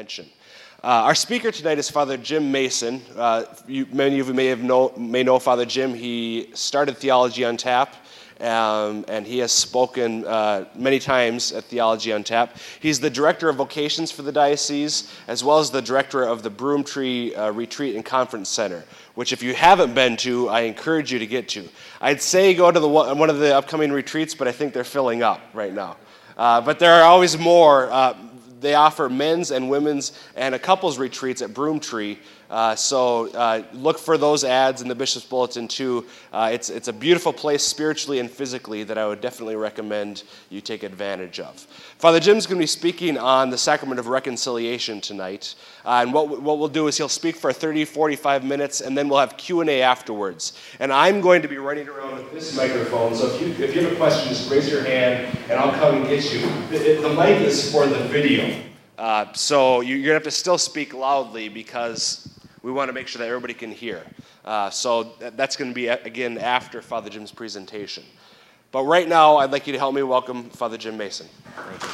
attention. Uh, our speaker tonight is Father Jim Mason. Uh, you, many of you may, have know, may know Father Jim. He started Theology on Tap, um, and he has spoken uh, many times at Theology on Tap. He's the director of vocations for the diocese, as well as the director of the Broomtree uh, Retreat and Conference Center, which, if you haven't been to, I encourage you to get to. I'd say go to the, one of the upcoming retreats, but I think they're filling up right now. Uh, but there are always more uh, they offer men's and women's and a couples retreats at Broomtree. Uh, so uh, look for those ads in the Bishop's Bulletin too. Uh, it's, it's a beautiful place spiritually and physically that I would definitely recommend you take advantage of. Father Jim's going to be speaking on the sacrament of reconciliation tonight. Uh, and what, what we'll do is he'll speak for 30, 45 minutes, and then we'll have Q&A afterwards. And I'm going to be running around with this microphone, so if you, if you have a question, just raise your hand, and I'll come and get you. The, the mic is for the video. Uh, so you're going to have to still speak loudly because we want to make sure that everybody can hear. Uh, so that's going to be, again, after Father Jim's presentation. But right now, I'd like you to help me welcome Father Jim Mason. Thank you.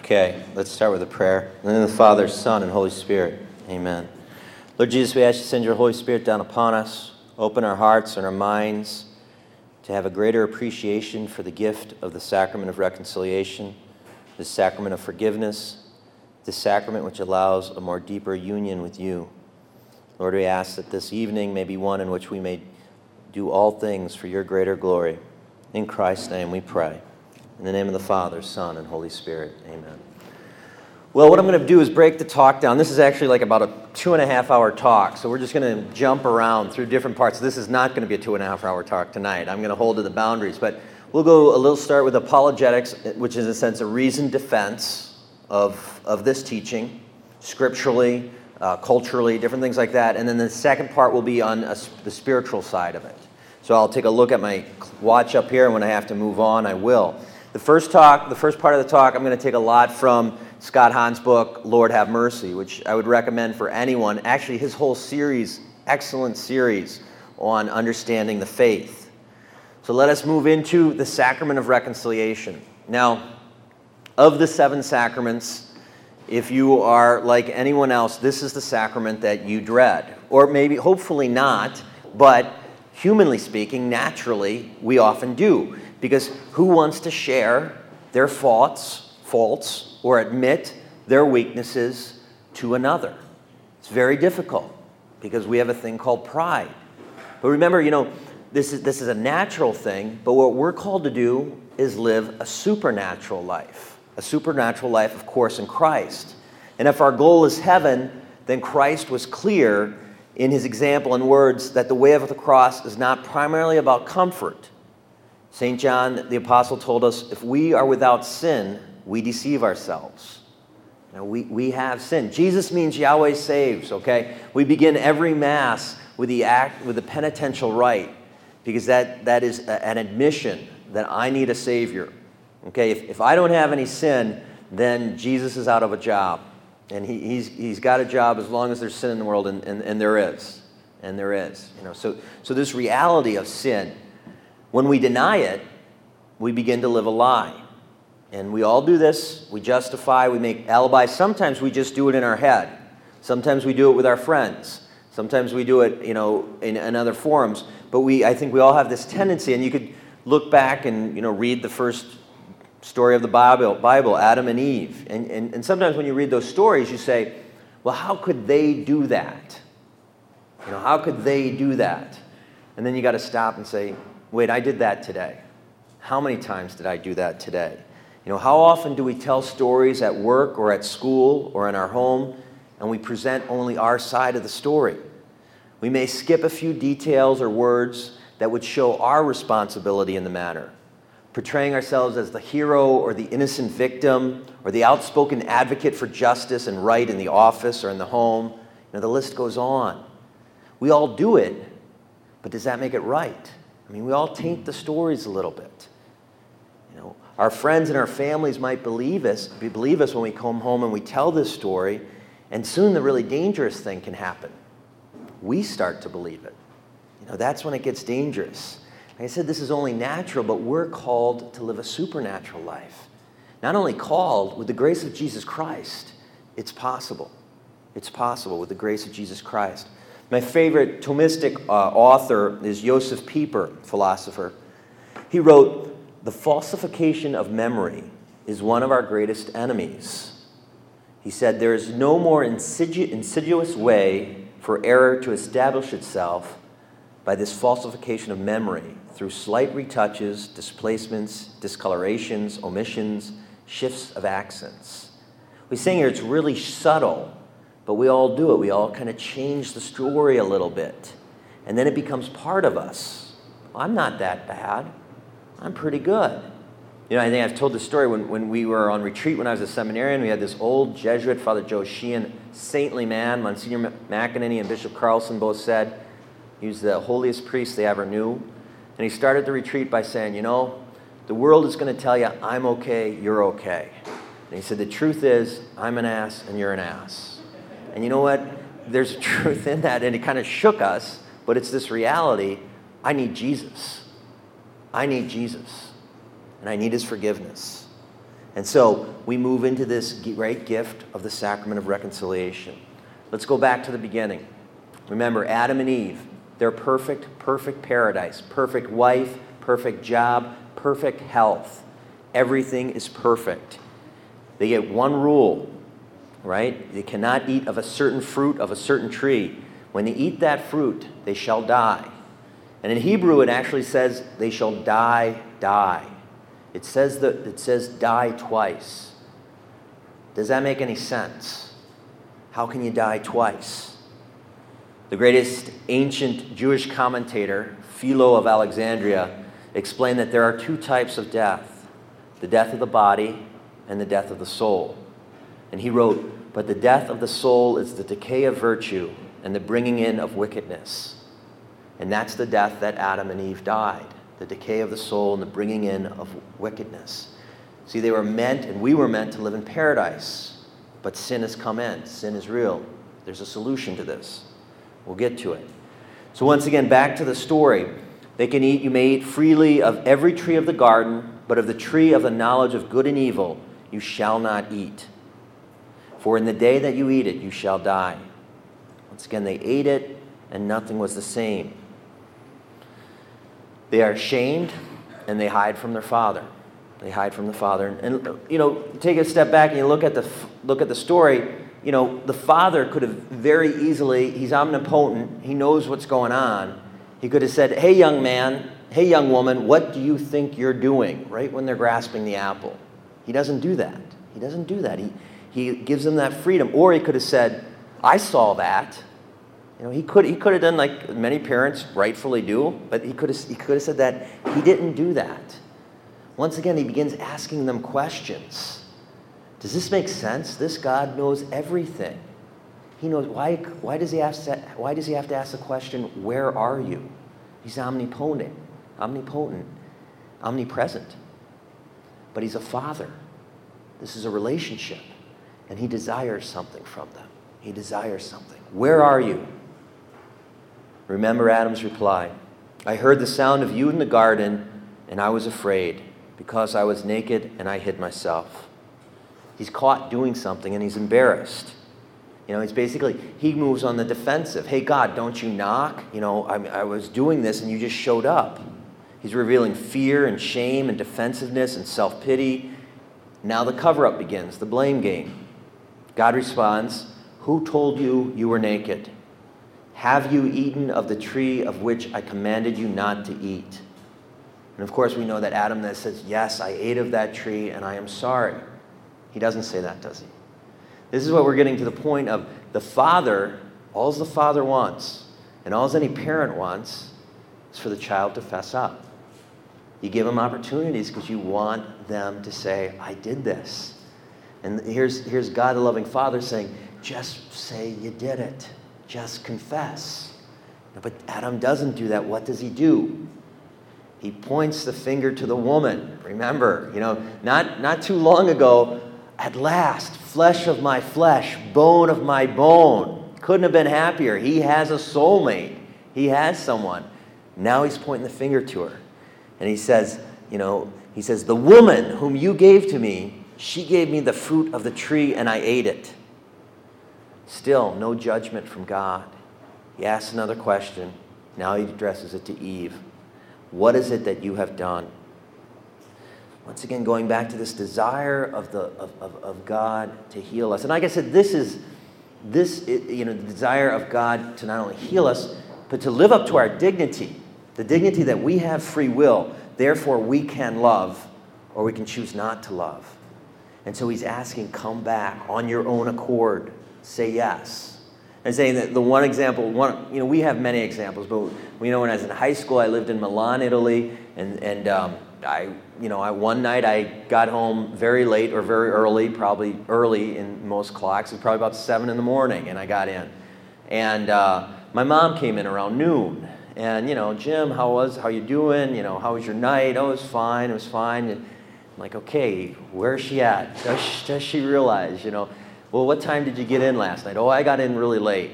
Okay, let's start with a prayer. In the name of the Father, Son, and Holy Spirit. Amen. Lord Jesus, we ask you to send your Holy Spirit down upon us, open our hearts and our minds to have a greater appreciation for the gift of the sacrament of reconciliation, the sacrament of forgiveness, the sacrament which allows a more deeper union with you. Lord, we ask that this evening may be one in which we may do all things for your greater glory. In Christ's name we pray. In the name of the Father, Son, and Holy Spirit. Amen. Well, what I'm going to do is break the talk down. This is actually like about a two and a half hour talk, so we're just going to jump around through different parts. This is not going to be a two and a half hour talk tonight. I'm going to hold to the boundaries, but we'll go a little start with apologetics, which is in a sense a reasoned defense of, of this teaching, scripturally, uh, culturally, different things like that. And then the second part will be on a, the spiritual side of it. So I'll take a look at my watch up here, and when I have to move on, I will. The first talk, the first part of the talk, I'm going to take a lot from Scott Hahn's book, Lord Have Mercy, which I would recommend for anyone. Actually, his whole series, excellent series on understanding the faith. So let us move into the sacrament of reconciliation. Now, of the seven sacraments, if you are like anyone else, this is the sacrament that you dread. Or maybe, hopefully not, but humanly speaking, naturally, we often do. Because who wants to share their faults, faults, or admit their weaknesses to another? It's very difficult because we have a thing called pride. But remember, you know, this is, this is a natural thing, but what we're called to do is live a supernatural life. A supernatural life, of course, in Christ. And if our goal is heaven, then Christ was clear in his example and words that the way of the cross is not primarily about comfort, St. John the Apostle told us if we are without sin, we deceive ourselves. We, we have sin. Jesus means Yahweh saves, okay? We begin every Mass with the act, with the penitential rite, because that, that is a, an admission that I need a Savior. Okay, if, if I don't have any sin, then Jesus is out of a job. And he, he's, he's got a job as long as there's sin in the world, and, and, and there is. And there is. You know, so, so this reality of sin when we deny it, we begin to live a lie. And we all do this. We justify, we make alibis. Sometimes we just do it in our head. Sometimes we do it with our friends. Sometimes we do it, you know, in, in other forums. But we, I think we all have this tendency, and you could look back and, you know, read the first story of the Bible, Bible Adam and Eve. And, and, and sometimes when you read those stories, you say, well, how could they do that? You know, how could they do that? And then you got to stop and say, Wait, I did that today. How many times did I do that today? You know, how often do we tell stories at work or at school or in our home and we present only our side of the story? We may skip a few details or words that would show our responsibility in the matter, portraying ourselves as the hero or the innocent victim or the outspoken advocate for justice and right in the office or in the home. You know, the list goes on. We all do it, but does that make it right? I mean, we all taint the stories a little bit. Our friends and our families might believe us, believe us when we come home and we tell this story, and soon the really dangerous thing can happen. We start to believe it. You know, that's when it gets dangerous. Like I said, this is only natural, but we're called to live a supernatural life. Not only called, with the grace of Jesus Christ, it's possible. It's possible with the grace of Jesus Christ. My favorite Thomistic uh, author is Josef Pieper, philosopher. He wrote, The falsification of memory is one of our greatest enemies. He said, There is no more insidious, insidious way for error to establish itself by this falsification of memory through slight retouches, displacements, discolorations, omissions, shifts of accents. We're saying here it's really subtle, but we all do it. We all kind of change the story a little bit. And then it becomes part of us. I'm not that bad. I'm pretty good. You know, I think I've told the story when, when we were on retreat when I was a seminarian. We had this old Jesuit, Father Joe Sheehan, saintly man. Monsignor McEnany and Bishop Carlson both said he was the holiest priest they ever knew. And he started the retreat by saying, You know, the world is going to tell you, I'm okay, you're okay. And he said, The truth is, I'm an ass and you're an ass. And you know what? There's a truth in that. And it kind of shook us, but it's this reality I need Jesus. I need Jesus and I need his forgiveness. And so we move into this great gift of the sacrament of reconciliation. Let's go back to the beginning. Remember, Adam and Eve, they're perfect, perfect paradise, perfect wife, perfect job, perfect health. Everything is perfect. They get one rule, right? They cannot eat of a certain fruit of a certain tree. When they eat that fruit, they shall die. And in Hebrew, it actually says, they shall die, die. It says that it says die twice. Does that make any sense? How can you die twice? The greatest ancient Jewish commentator, Philo of Alexandria, explained that there are two types of death the death of the body and the death of the soul. And he wrote, But the death of the soul is the decay of virtue and the bringing in of wickedness. And that's the death that Adam and Eve died the decay of the soul and the bringing in of wickedness. See, they were meant, and we were meant to live in paradise, but sin has come in. Sin is real. There's a solution to this. We'll get to it. So, once again, back to the story. They can eat, you may eat freely of every tree of the garden, but of the tree of the knowledge of good and evil you shall not eat. For in the day that you eat it, you shall die. Once again, they ate it, and nothing was the same. They are ashamed and they hide from their father. They hide from the father. And, and, you know, take a step back and you look at the look at the story. You know, the father could have very easily. He's omnipotent. He knows what's going on. He could have said, "Hey, young man. Hey, young woman. What do you think you're doing?" Right when they're grasping the apple. He doesn't do that. He doesn't do that. He he gives them that freedom. Or he could have said, "I saw that. You know, he could, he could have done like many parents rightfully do, but he could, have, he could have said that. He didn't do that. Once again, he begins asking them questions. Does this make sense? This God knows everything. He knows why, why, does he ask that, why does he have to ask the question, Where are you? He's omnipotent, omnipotent, omnipresent. But he's a father. This is a relationship. And he desires something from them. He desires something. Where are you? Remember Adam's reply I heard the sound of you in the garden, and I was afraid because I was naked and I hid myself. He's caught doing something and he's embarrassed. You know, he's basically, he moves on the defensive. Hey, God, don't you knock? You know, I, I was doing this and you just showed up. He's revealing fear and shame and defensiveness and self pity. Now the cover up begins, the blame game. God responds, Who told you you were naked? Have you eaten of the tree of which I commanded you not to eat? And of course, we know that Adam that says, Yes, I ate of that tree and I am sorry. He doesn't say that, does he? This is what we're getting to the point of the father, all the father wants, and all any parent wants, is for the child to fess up. You give them opportunities because you want them to say, I did this. And here's, here's God, the loving Father, saying, just say you did it. Just confess. But Adam doesn't do that. What does he do? He points the finger to the woman. Remember, you know, not, not too long ago, at last, flesh of my flesh, bone of my bone. Couldn't have been happier. He has a soulmate, he has someone. Now he's pointing the finger to her. And he says, you know, he says, The woman whom you gave to me, she gave me the fruit of the tree and I ate it. Still, no judgment from God. He asks another question. Now he addresses it to Eve. What is it that you have done? Once again, going back to this desire of, the, of, of, of God to heal us. And like I said, this is this, you know, the desire of God to not only heal us, but to live up to our dignity, the dignity that we have free will. Therefore, we can love or we can choose not to love. And so he's asking, come back on your own accord. Say yes. And saying that the one example, one, you know, we have many examples, but we know when I was in high school, I lived in Milan, Italy, and, and um, I, you know, I, one night I got home very late or very early, probably early in most clocks. It was probably about seven in the morning, and I got in. And uh, my mom came in around noon, and you know, Jim, how was, how you doing? You know, how was your night? Oh, it was fine. It was fine. And I'm like, okay, where's she at? Does she, does she realize? You know, well, what time did you get in last night? Oh, I got in really late.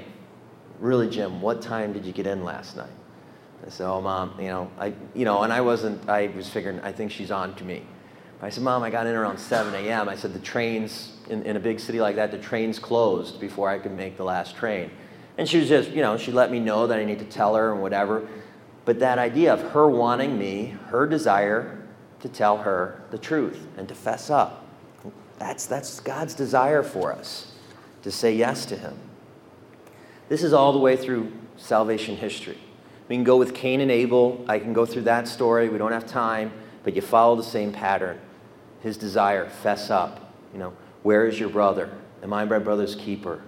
Really, Jim, what time did you get in last night? I said, "Oh, mom, you know, I, you know," and I wasn't. I was figuring, I think she's on to me. I said, "Mom, I got in around 7 a.m." I said, "The trains in, in a big city like that, the trains closed before I could make the last train." And she was just, you know, she let me know that I need to tell her and whatever. But that idea of her wanting me, her desire to tell her the truth and to fess up, that's, that's God's desire for us, to say yes to Him. This is all the way through salvation history. We can go with Cain and Abel. I can go through that story. We don't have time, but you follow the same pattern. His desire, fess up. You know, where is your brother? Am I my brother's keeper?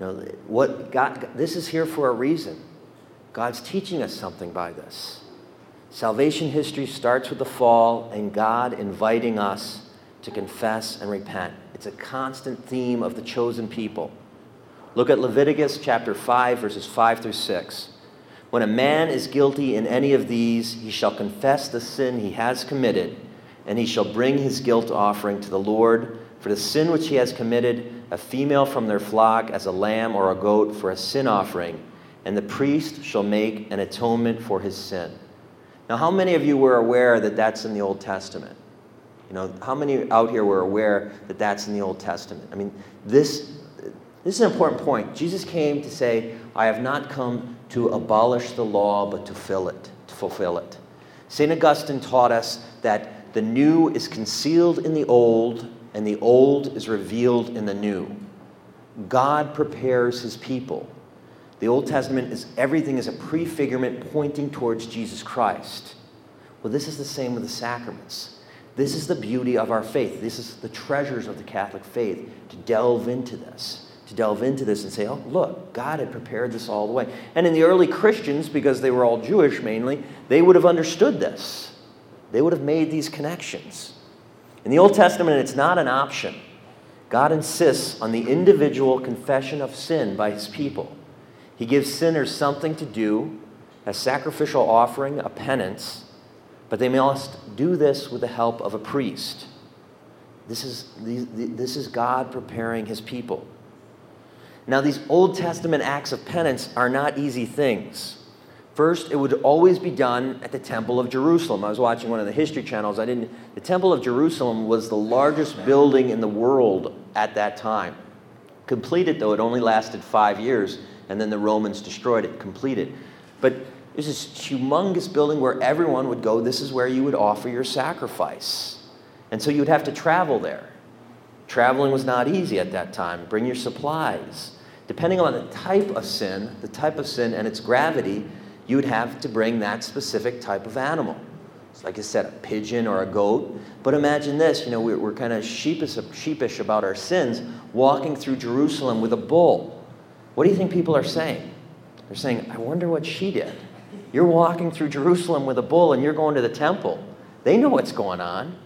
You know, what God, this is here for a reason. God's teaching us something by this. Salvation history starts with the fall and God inviting us to confess and repent. It's a constant theme of the chosen people. Look at Leviticus chapter 5, verses 5 through 6. When a man is guilty in any of these, he shall confess the sin he has committed, and he shall bring his guilt offering to the Lord for the sin which he has committed, a female from their flock as a lamb or a goat for a sin offering, and the priest shall make an atonement for his sin. Now, how many of you were aware that that's in the Old Testament? You know, how many out here were aware that that's in the Old Testament? I mean, this, this is an important point. Jesus came to say, I have not come to abolish the law, but to fill it, to fulfill it. St. Augustine taught us that the new is concealed in the old, and the old is revealed in the new. God prepares his people. The Old Testament is everything is a prefigurement pointing towards Jesus Christ. Well, this is the same with the sacraments. This is the beauty of our faith. This is the treasures of the Catholic faith to delve into this to delve into this and say, oh, look, God had prepared this all the way. And in the early Christians, because they were all Jewish mainly, they would have understood this. They would have made these connections. In the Old Testament, it's not an option. God insists on the individual confession of sin by his people. He gives sinners something to do, a sacrificial offering, a penance, but they must do this with the help of a priest. This is, this is God preparing his people. Now, these Old Testament acts of penance are not easy things. First, it would always be done at the Temple of Jerusalem. I was watching one of the history channels. I didn't. The Temple of Jerusalem was the largest building in the world at that time. Completed, though, it only lasted five years, and then the Romans destroyed it. Completed, but was this humongous building where everyone would go. This is where you would offer your sacrifice, and so you would have to travel there. Traveling was not easy at that time. Bring your supplies. Depending on the type of sin, the type of sin and its gravity, you would have to bring that specific type of animal. It's like I said, a pigeon or a goat. But imagine this you know, we're, we're kind of sheepish, sheepish about our sins, walking through Jerusalem with a bull. What do you think people are saying? They're saying, I wonder what she did. You're walking through Jerusalem with a bull and you're going to the temple. They know what's going on.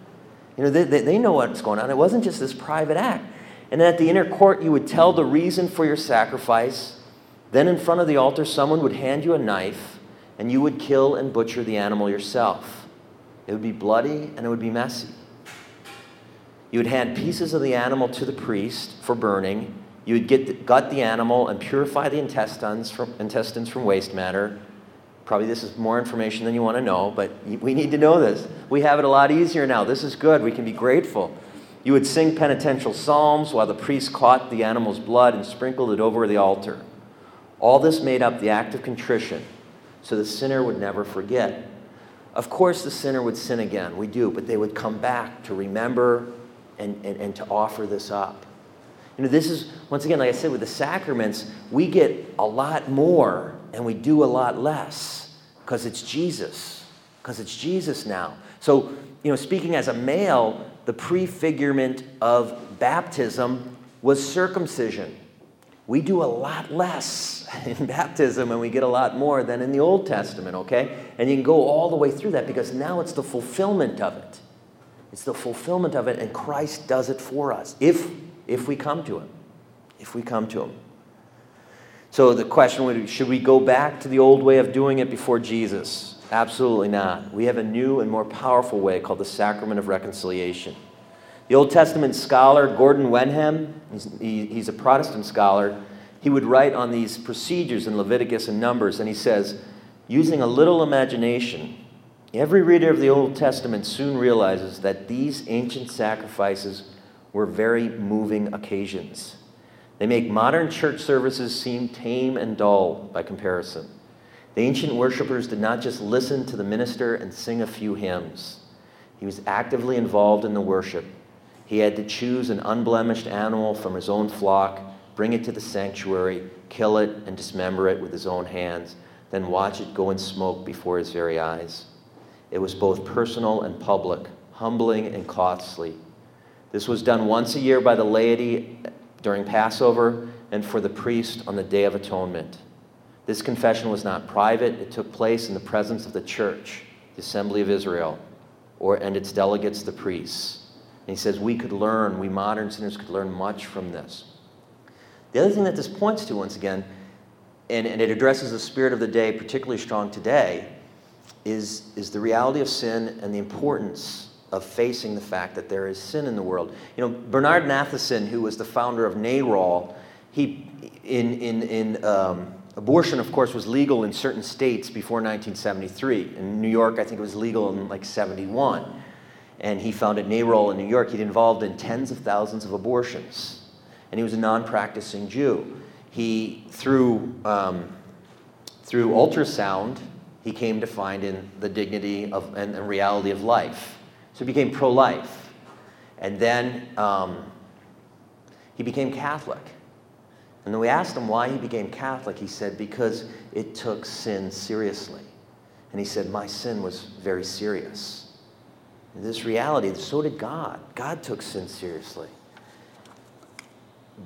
You know, they, they, they know what's going on. It wasn't just this private act. And then at the inner court, you would tell the reason for your sacrifice. Then in front of the altar, someone would hand you a knife, and you would kill and butcher the animal yourself. It would be bloody and it would be messy. You would hand pieces of the animal to the priest for burning. You would get the, gut the animal and purify the intestines from, intestines from waste matter. Probably this is more information than you want to know, but we need to know this. We have it a lot easier now. This is good. We can be grateful. You would sing penitential psalms while the priest caught the animal's blood and sprinkled it over the altar. All this made up the act of contrition so the sinner would never forget. Of course, the sinner would sin again. We do, but they would come back to remember and, and, and to offer this up. You know, this is, once again, like I said, with the sacraments, we get a lot more and we do a lot less because it's Jesus. Because it's Jesus now. So, you know, speaking as a male, the prefigurement of baptism was circumcision. We do a lot less in baptism and we get a lot more than in the Old Testament, okay? And you can go all the way through that because now it's the fulfillment of it. It's the fulfillment of it, and Christ does it for us if, if we come to Him. If we come to Him. So the question would be should we go back to the old way of doing it before Jesus? Absolutely not. We have a new and more powerful way called the sacrament of reconciliation. The Old Testament scholar Gordon Wenham, he's, he, he's a Protestant scholar, he would write on these procedures in Leviticus and Numbers, and he says, using a little imagination, every reader of the Old Testament soon realizes that these ancient sacrifices were very moving occasions. They make modern church services seem tame and dull by comparison. The ancient worshippers did not just listen to the minister and sing a few hymns. He was actively involved in the worship. He had to choose an unblemished animal from his own flock, bring it to the sanctuary, kill it, and dismember it with his own hands, then watch it go in smoke before his very eyes. It was both personal and public, humbling and costly. This was done once a year by the laity during Passover and for the priest on the Day of Atonement. This confession was not private, it took place in the presence of the church, the Assembly of Israel, or, and its delegates, the priests. And he says we could learn, we modern sinners could learn much from this. The other thing that this points to, once again, and, and it addresses the spirit of the day particularly strong today, is, is the reality of sin and the importance of facing the fact that there is sin in the world. You know, Bernard Nathanson, who was the founder of NARAL, he, in, in, in um, abortion, of course, was legal in certain states before 1973. In New York, I think it was legal in like 71. And he founded NARAL in New York. He'd involved in tens of thousands of abortions. And he was a non practicing Jew. He, through, um, through ultrasound, he came to find in the dignity of, and the reality of life. So he became pro life. And then um, he became Catholic. And then we asked him why he became Catholic. He said, because it took sin seriously. And he said, my sin was very serious. And this reality, so did God. God took sin seriously.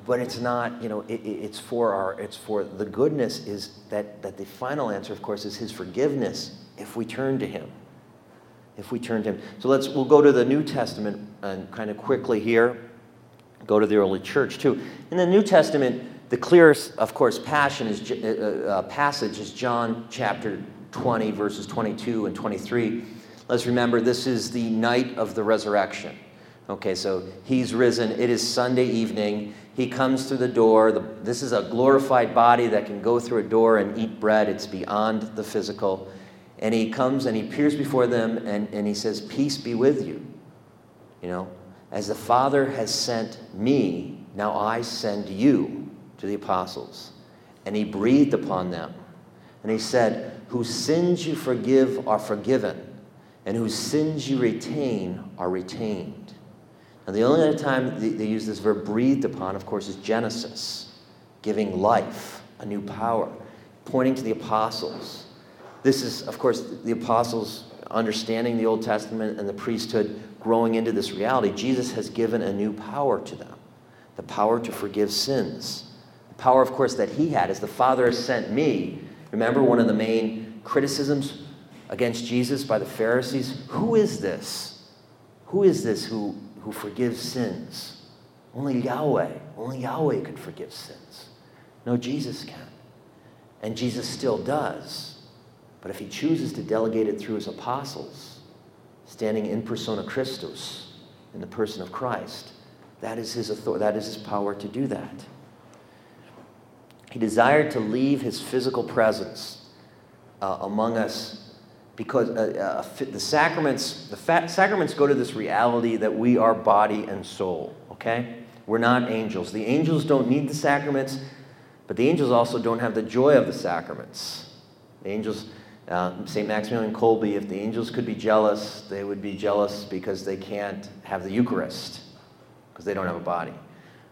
But it's not, you know, it, it's for our, it's for the goodness is that, that the final answer, of course, is his forgiveness if we turn to him if we turn to him. So let's we'll go to the New Testament and kind of quickly here go to the early church too. In the New Testament, the clearest, of course, passion is uh, uh, uh, passage is John chapter 20 verses 22 and 23. Let's remember this is the night of the resurrection. Okay, so he's risen. It is Sunday evening. He comes through the door. The, this is a glorified body that can go through a door and eat bread. It's beyond the physical. And he comes and he appears before them and, and he says, Peace be with you. You know, as the Father has sent me, now I send you to the apostles. And he breathed upon them. And he said, Whose sins you forgive are forgiven, and whose sins you retain are retained. Now, the only other time they, they use this verb breathed upon, of course, is Genesis, giving life, a new power, pointing to the apostles. This is, of course, the apostles understanding the Old Testament and the priesthood growing into this reality. Jesus has given a new power to them the power to forgive sins. The power, of course, that he had is the Father has sent me. Remember one of the main criticisms against Jesus by the Pharisees? Who is this? Who is this who, who forgives sins? Only Yahweh. Only Yahweh can forgive sins. No, Jesus can. And Jesus still does. But if he chooses to delegate it through his apostles, standing in persona Christus, in the person of Christ, that is his authority, that is his power to do that. He desired to leave his physical presence, uh, among us because uh, uh, the sacraments, the fa- sacraments go to this reality that we are body and soul, okay? We're not angels. The angels don't need the sacraments, but the angels also don't have the joy of the sacraments. The angels, uh, St. Maximilian Kolbe, if the angels could be jealous, they would be jealous because they can't have the Eucharist, because they don't have a body.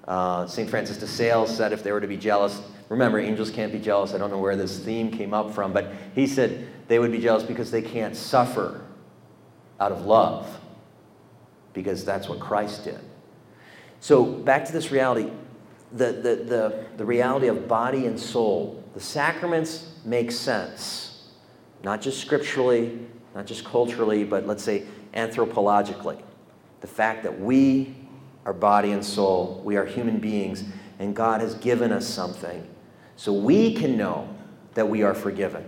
Uh, St. Francis de Sales said if they were to be jealous, remember, angels can't be jealous. I don't know where this theme came up from, but he said they would be jealous because they can't suffer out of love, because that's what Christ did. So, back to this reality the, the, the, the reality of body and soul. The sacraments make sense, not just scripturally, not just culturally, but let's say anthropologically. The fact that we are body and soul, we are human beings, and God has given us something so we can know that we are forgiven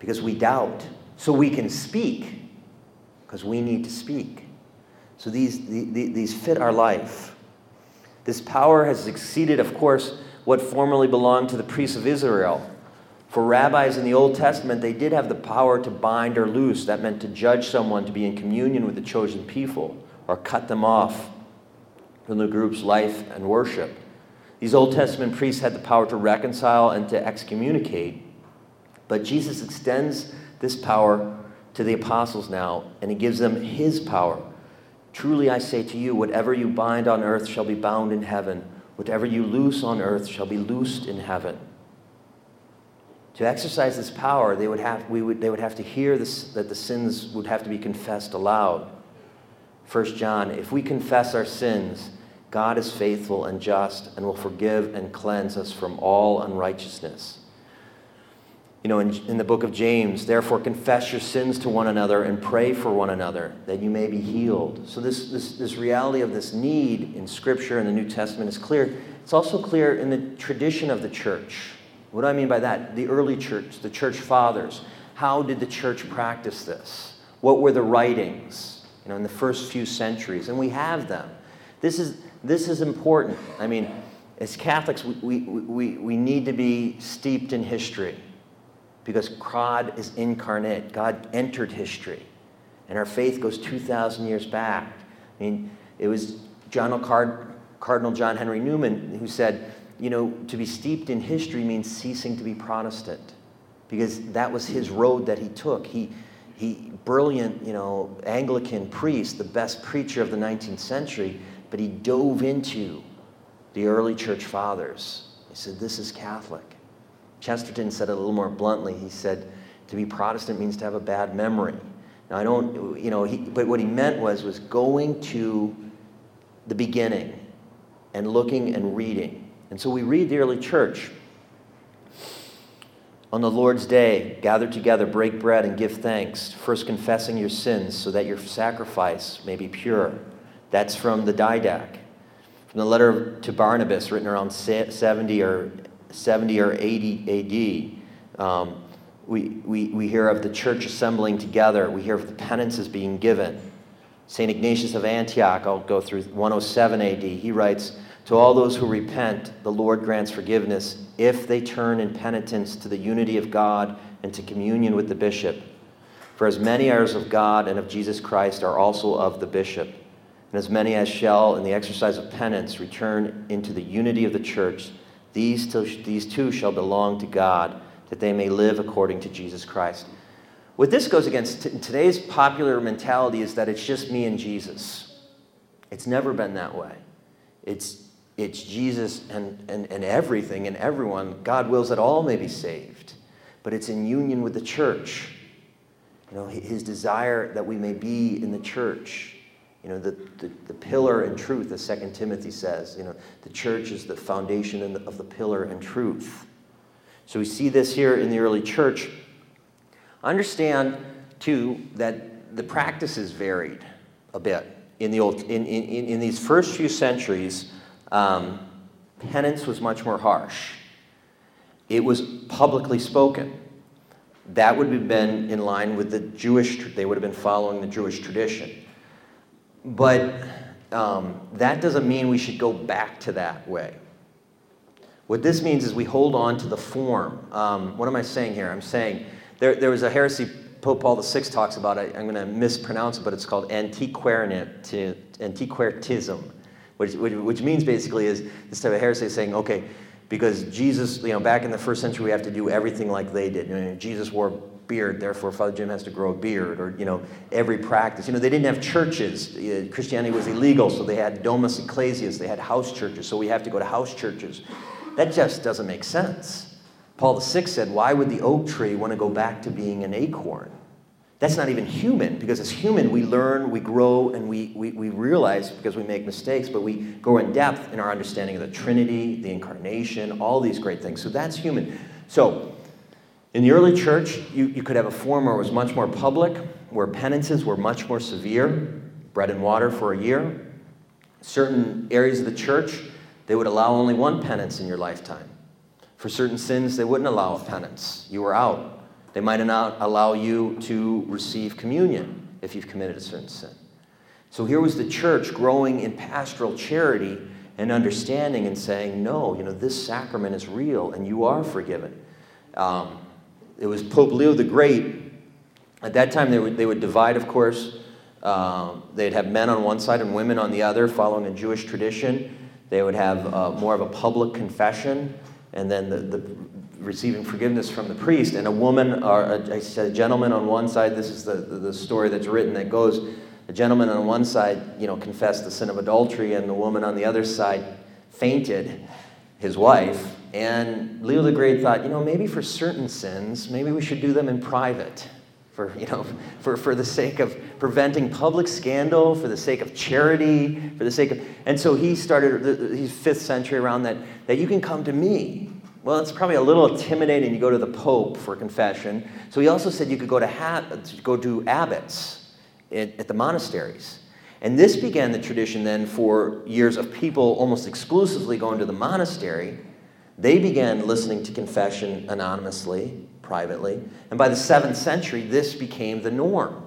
because we doubt, so we can speak because we need to speak. So these, the, these fit our life. This power has exceeded, of course, what formerly belonged to the priests of Israel. For rabbis in the Old Testament, they did have the power to bind or loose. That meant to judge someone to be in communion with the chosen people or cut them off from the group's life and worship. These Old Testament priests had the power to reconcile and to excommunicate. But Jesus extends this power to the apostles now, and he gives them his power Truly I say to you, whatever you bind on earth shall be bound in heaven, whatever you loose on earth shall be loosed in heaven. To exercise this power, they would have, we would, they would have to hear this, that the sins would have to be confessed aloud. 1 John, if we confess our sins, God is faithful and just and will forgive and cleanse us from all unrighteousness you know, in, in the book of James, therefore confess your sins to one another and pray for one another that you may be healed. So, this, this, this reality of this need in Scripture and the New Testament is clear. It's also clear in the tradition of the church. What do I mean by that? The early church, the church fathers. How did the church practice this? What were the writings, you know, in the first few centuries? And we have them. This is, this is important. I mean, as Catholics, we, we, we, we need to be steeped in history because God is incarnate. God entered history. And our faith goes 2,000 years back. I mean, it was John Card- Cardinal John Henry Newman who said, you know, to be steeped in history means ceasing to be Protestant because that was his road that he took. He, he brilliant, you know, Anglican priest, the best preacher of the 19th century, but he dove into the early church fathers. He said, This is Catholic. Chesterton said it a little more bluntly. He said, to be Protestant means to have a bad memory. Now, I don't, you know, he, but what he meant was, was going to the beginning and looking and reading. And so we read the early church. On the Lord's day, gather together, break bread, and give thanks, first confessing your sins so that your sacrifice may be pure. That's from the Didache. From the letter to Barnabas, written around 70 or 70 or 80 AD, um, we, we, we hear of the church assembling together. We hear of the penances being given. St. Ignatius of Antioch, I'll go through 107 AD, he writes, To all those who repent, the Lord grants forgiveness if they turn in penitence to the unity of God and to communion with the bishop. For as many as of God and of Jesus Christ are also of the bishop. And as many as shall, in the exercise of penance, return into the unity of the church these two, these two shall belong to God, that they may live according to Jesus Christ. What this goes against t- today's popular mentality is that it's just me and Jesus. It's never been that way. It's, it's Jesus and, and, and everything and everyone. God wills that all may be saved, but it's in union with the church. You know, his desire that we may be in the church. You know, the, the, the pillar and truth, as 2 Timothy says. You know, the church is the foundation the, of the pillar and truth. So we see this here in the early church. Understand, too, that the practices varied a bit. In, the old, in, in, in these first few centuries, um, penance was much more harsh. It was publicly spoken. That would have been in line with the Jewish, they would have been following the Jewish tradition. But um, that doesn't mean we should go back to that way. What this means is we hold on to the form. Um, what am I saying here? I'm saying There, there was a heresy Pope Paul VI talks about. I, am going to mispronounce it, but it's called antiquarianism, which, which, which means basically is this type of heresy saying, okay, because Jesus, you know, back in the first century, we have to do everything like they did. You know, Jesus wore a beard, therefore Father Jim has to grow a beard, or you know, every practice. You know, they didn't have churches. Uh, Christianity was illegal, so they had domus ecclesias, they had house churches, so we have to go to house churches. That just doesn't make sense. Paul VI said, Why would the oak tree want to go back to being an acorn? That's not even human, because as human, we learn, we grow, and we, we, we realize because we make mistakes, but we grow in depth in our understanding of the Trinity, the incarnation, all these great things. So that's human. So, in the early church, you, you could have a form where it was much more public, where penances were much more severe, bread and water for a year. Certain areas of the church, they would allow only one penance in your lifetime. For certain sins, they wouldn't allow a penance. You were out. They might not allow you to receive communion if you've committed a certain sin. So here was the church growing in pastoral charity and understanding and saying, no, you know, this sacrament is real and you are forgiven. Um, it was Pope Leo the Great. At that time, they would, they would divide, of course. Um, they'd have men on one side and women on the other, following a Jewish tradition. They would have uh, more of a public confession, and then the, the receiving forgiveness from the priest, and a woman or a, a gentleman on one side. This is the, the, story that's written that goes a gentleman on one side, you know, confessed the sin of adultery, and the woman on the other side fainted, his wife. And Leo the Great thought, you know, maybe for certain sins, maybe we should do them in private. For, you know, for, for the sake of preventing public scandal, for the sake of charity, for the sake of. And so he started, he's fifth century around that, that you can come to me well, it's probably a little intimidating to go to the Pope for confession. So he also said you could go to, ha- go to abbots at, at the monasteries. And this began the tradition then for years of people almost exclusively going to the monastery. They began listening to confession anonymously, privately. And by the seventh century, this became the norm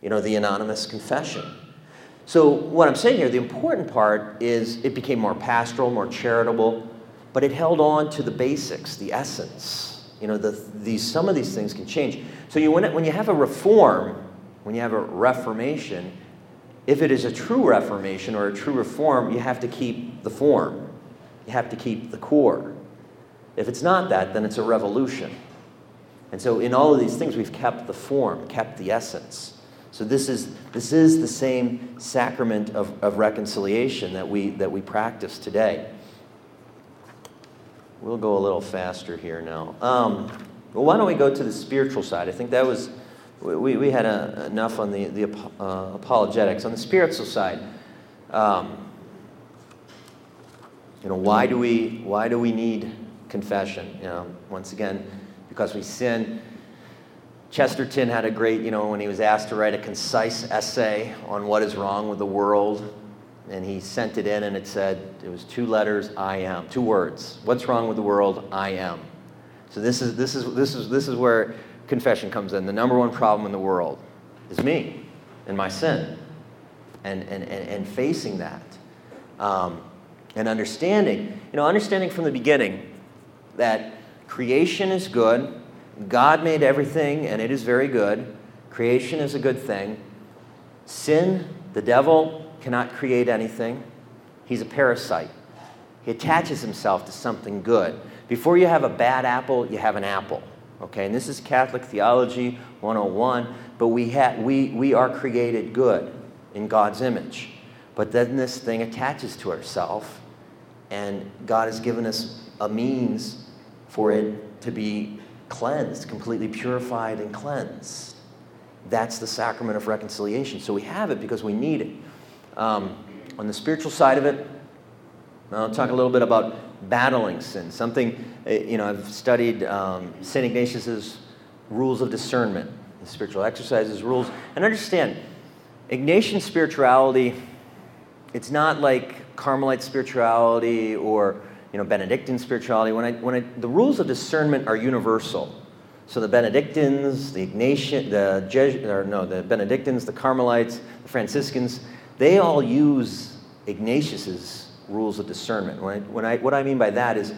you know, the anonymous confession. So, what I'm saying here, the important part is it became more pastoral, more charitable, but it held on to the basics, the essence. You know, the, some of these things can change. So you, when, it, when you have a reform, when you have a reformation, if it is a true reformation or a true reform, you have to keep the form. You have to keep the core. If it's not that, then it's a revolution. And so in all of these things, we've kept the form, kept the essence. So this is, this is the same sacrament of, of reconciliation that we, that we practice today. We'll go a little faster here now. Um, well, why don't we go to the spiritual side? I think that was, we, we had a, enough on the, the uh, apologetics. On the spiritual side, um, you know, why do we, why do we need confession? You know, once again, because we sin. Chesterton had a great, you know, when he was asked to write a concise essay on what is wrong with the world, and he sent it in and it said it was two letters i am. Two words. What's wrong with the world? I am. So this is this is this is this is where confession comes in. The number one problem in the world is me and my sin and and and, and facing that. Um, and understanding you know understanding from the beginning that creation is good. God made everything and it is very good. Creation is a good thing. Sin the devil cannot create anything. He's a parasite. He attaches himself to something good. Before you have a bad apple, you have an apple. Okay, and this is Catholic Theology 101, but we, ha- we, we are created good in God's image. But then this thing attaches to ourself, and God has given us a means for it to be cleansed, completely purified and cleansed. That's the sacrament of reconciliation. So we have it because we need it. Um, on the spiritual side of it, I'll talk a little bit about battling sin. Something, eh, you know, I've studied um, St. Ignatius's rules of discernment, the spiritual exercises, rules, and understand Ignatian spirituality, it's not like Carmelite spirituality or you know, Benedictine spirituality. When I, when I, the rules of discernment are universal. So the Benedictines, the Ignatian, the Jesu, or no, the Benedictines, the Carmelites, the Franciscans, they all use Ignatius's rules of discernment. When I, when I, what I mean by that is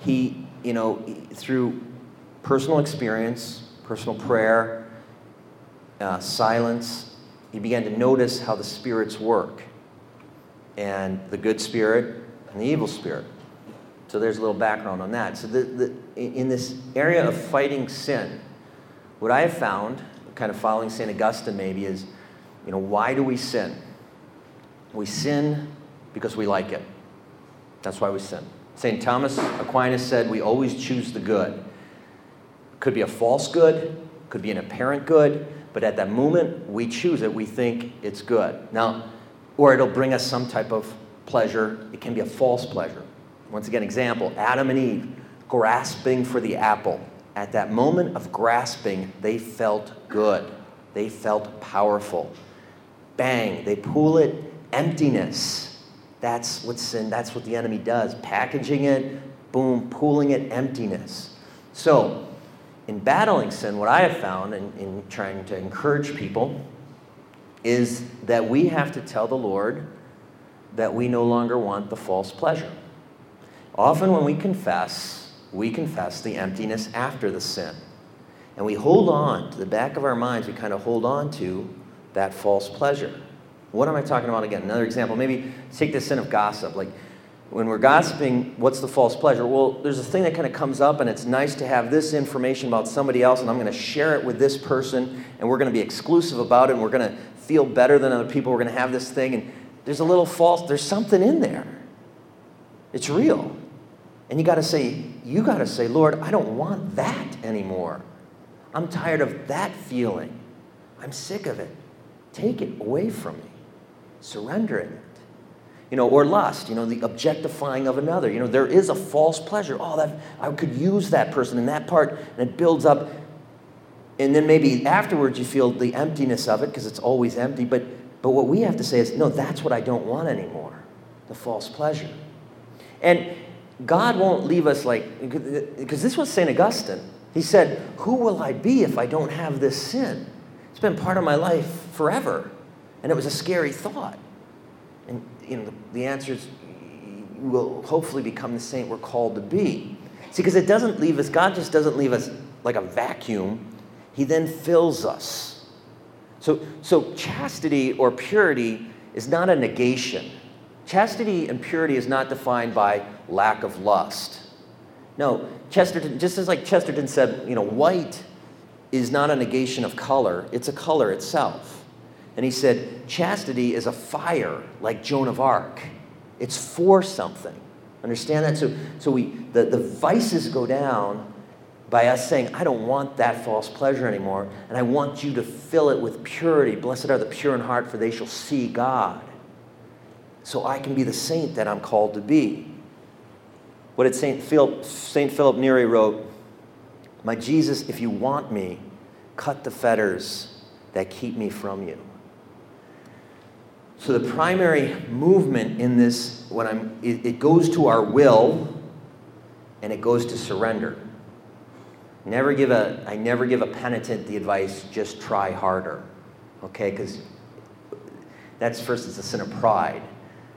he, you know, through personal experience, personal prayer, uh, silence, he began to notice how the spirits work and the good spirit and the evil spirit. So there's a little background on that. So the, the, in this area of fighting sin, what I have found, kind of following St. Augustine maybe, is, you know, why do we sin? We sin because we like it. That's why we sin. St. Thomas Aquinas said we always choose the good. Could be a false good, could be an apparent good, but at that moment we choose it, we think it's good. Now, or it'll bring us some type of pleasure. It can be a false pleasure. Once again, example Adam and Eve grasping for the apple. At that moment of grasping, they felt good. They felt powerful. Bang, they pull it, emptiness. That's what sin, that's what the enemy does. Packaging it, boom, pooling it, emptiness. So, in battling sin, what I have found in, in trying to encourage people is that we have to tell the Lord that we no longer want the false pleasure. Often, when we confess, we confess the emptiness after the sin. And we hold on to the back of our minds, we kind of hold on to that false pleasure. What am I talking about again? Another example, maybe take the sin of gossip. Like when we're gossiping, what's the false pleasure? Well, there's a thing that kind of comes up, and it's nice to have this information about somebody else, and I'm going to share it with this person, and we're going to be exclusive about it, and we're going to feel better than other people. We're going to have this thing, and there's a little false, there's something in there. It's real. And you got to say, you got to say, Lord, I don't want that anymore. I'm tired of that feeling. I'm sick of it. Take it away from me. Surrendering it. You know, or lust, you know, the objectifying of another. You know, there is a false pleasure. Oh, that I could use that person in that part, and it builds up. And then maybe afterwards you feel the emptiness of it because it's always empty. But but what we have to say is, no, that's what I don't want anymore. The false pleasure. And God won't leave us like, because this was St. Augustine. He said, Who will I be if I don't have this sin? It's been part of my life forever. And it was a scary thought. And you know, the, the answer is, will hopefully become the saint we're called to be. See, because it doesn't leave us, God just doesn't leave us like a vacuum. He then fills us. So, so chastity or purity is not a negation. Chastity and purity is not defined by lack of lust. No, Chesterton, just as like Chesterton said, you know, white is not a negation of color, it's a color itself. And he said, chastity is a fire like Joan of Arc. It's for something. Understand that? So, so we, the, the vices go down by us saying, I don't want that false pleasure anymore, and I want you to fill it with purity. Blessed are the pure in heart, for they shall see God. So I can be the saint that I'm called to be. What did St. Philip, St. Philip Neri wrote? My Jesus, if you want me, cut the fetters that keep me from you. So the primary movement in this, when I'm, it, it goes to our will and it goes to surrender. Never give a, I never give a penitent the advice, just try harder. Okay, because that's first, it's a sin of pride.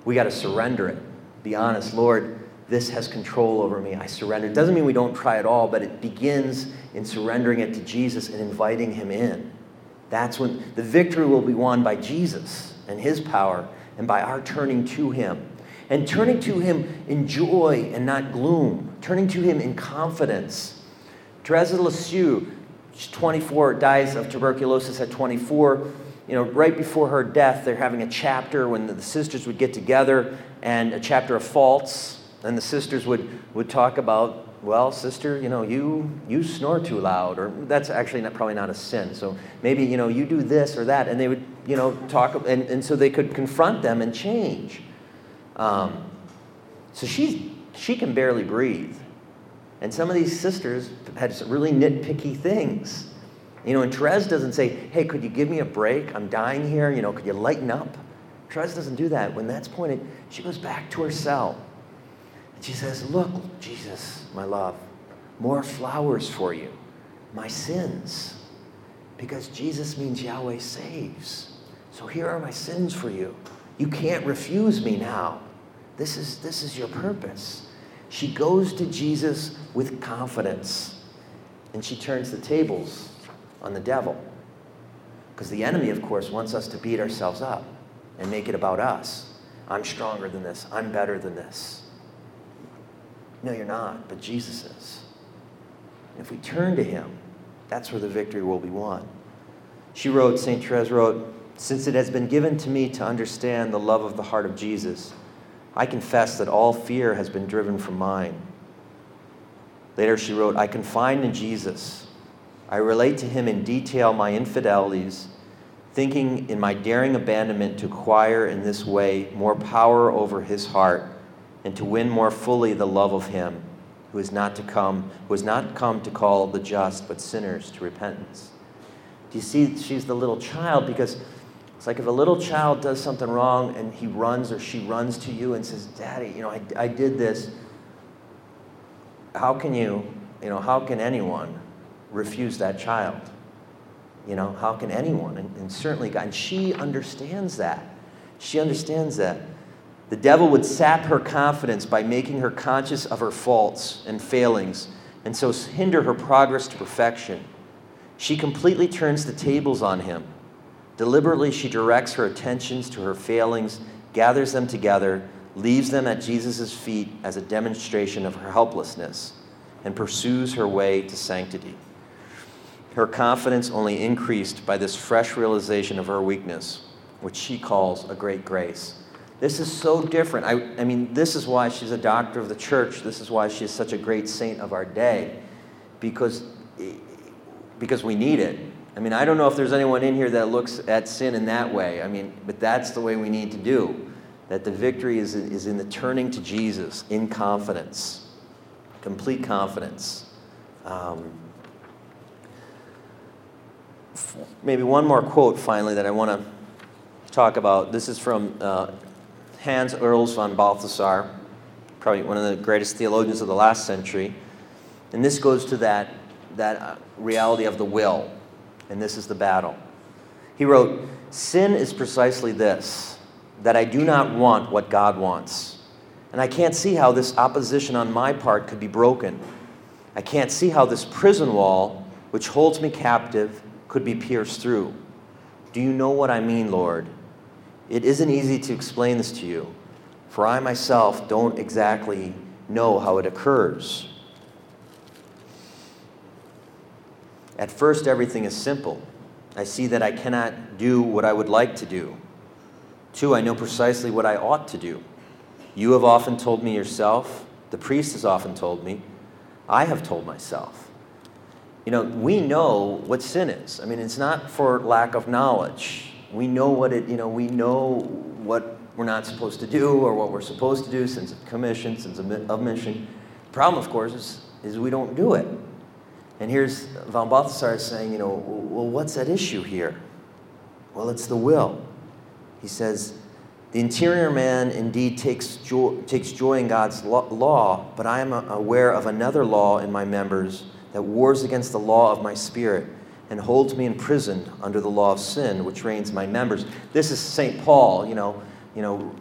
We got to surrender it. Be honest, Lord, this has control over me. I surrender. It doesn't mean we don't try at all, but it begins in surrendering it to Jesus and inviting Him in. That's when the victory will be won by Jesus and His power and by our turning to Him. And turning to Him in joy and not gloom, turning to Him in confidence. Teresa Lisieux, 24, dies of tuberculosis at 24 you know, right before her death, they're having a chapter when the sisters would get together and a chapter of faults and the sisters would, would talk about, well, sister, you know, you, you snore too loud, or that's actually not, probably not a sin. So maybe, you know, you do this or that. And they would, you know, talk, and, and so they could confront them and change. Um, so she, she can barely breathe. And some of these sisters had some really nitpicky things. You know, and Therese doesn't say, hey, could you give me a break? I'm dying here. You know, could you lighten up? Therese doesn't do that. When that's pointed, she goes back to her cell and she says, Look, Jesus, my love, more flowers for you, my sins. Because Jesus means Yahweh saves. So here are my sins for you. You can't refuse me now. This is, this is your purpose. She goes to Jesus with confidence and she turns the tables on the devil. Because the enemy, of course, wants us to beat ourselves up and make it about us. I'm stronger than this. I'm better than this. No, you're not, but Jesus is. If we turn to him, that's where the victory will be won. She wrote, St. Therese wrote, Since it has been given to me to understand the love of the heart of Jesus, I confess that all fear has been driven from mine. Later, she wrote, I confide in Jesus. I relate to him in detail my infidelities, thinking in my daring abandonment to acquire in this way more power over his heart and to win more fully the love of him who is not to come, who has not come to call the just, but sinners to repentance. Do you see she's the little child? Because it's like if a little child does something wrong and he runs or she runs to you and says, Daddy, you know, I, I did this. How can you, you know, how can anyone refuse that child? You know, how can anyone? And, and certainly God. And she understands that. She understands that. The devil would sap her confidence by making her conscious of her faults and failings, and so hinder her progress to perfection. She completely turns the tables on him. Deliberately, she directs her attentions to her failings, gathers them together, leaves them at Jesus' feet as a demonstration of her helplessness, and pursues her way to sanctity. Her confidence only increased by this fresh realization of her weakness, which she calls a great grace. This is so different. I, I mean, this is why she's a doctor of the church. This is why she is such a great saint of our day, because, because we need it. I mean, I don't know if there's anyone in here that looks at sin in that way. I mean, but that's the way we need to do. That the victory is, is in the turning to Jesus in confidence, complete confidence. Um, maybe one more quote finally that I want to talk about. This is from uh, Hans Urs von Balthasar, probably one of the greatest theologians of the last century. And this goes to that, that uh, reality of the will. And this is the battle. He wrote, Sin is precisely this that I do not want what God wants. And I can't see how this opposition on my part could be broken. I can't see how this prison wall, which holds me captive, could be pierced through. Do you know what I mean, Lord? It isn't easy to explain this to you, for I myself don't exactly know how it occurs. At first, everything is simple. I see that I cannot do what I would like to do. Two, I know precisely what I ought to do. You have often told me yourself, the priest has often told me, I have told myself. You know, we know what sin is. I mean, it's not for lack of knowledge we know what it, you know, we know what we're not supposed to do or what we're supposed to do since of commission, since of mission. The problem, of course, is, is we don't do it. And here's von Balthasar saying, you know, well, what's at issue here? Well, it's the will. He says, the interior man indeed takes joy, takes joy in God's law, but I am aware of another law in my members that wars against the law of my spirit and holds me imprisoned under the law of sin, which reigns my members. This is St. Paul, you know, you know,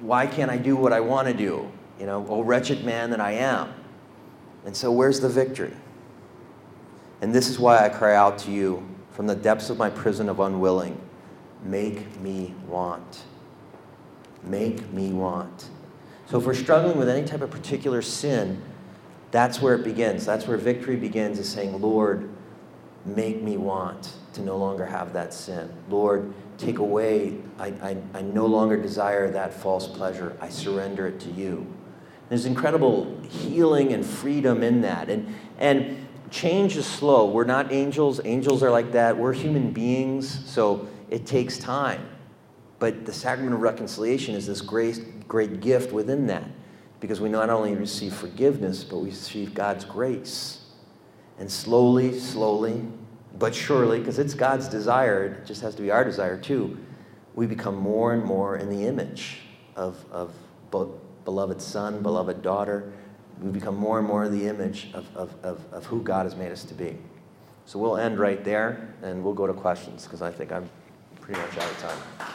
why can't I do what I want to do? You know, oh wretched man that I am. And so where's the victory? And this is why I cry out to you from the depths of my prison of unwilling, make me want. Make me want. So if we're struggling with any type of particular sin, that's where it begins. That's where victory begins, is saying, Lord, make me want to no longer have that sin. Lord, take away, I, I, I no longer desire that false pleasure. I surrender it to you. There's incredible healing and freedom in that. And, and change is slow. We're not angels. Angels are like that. We're human beings, so it takes time. But the sacrament of reconciliation is this great, great gift within that because we not only receive forgiveness, but we receive God's grace. And slowly, slowly, but surely, because it's God's desire, it just has to be our desire too, we become more and more in the image of, of beloved son, beloved daughter. We become more and more the image of, of, of, of who God has made us to be. So we'll end right there and we'll go to questions because I think I'm pretty much out of time.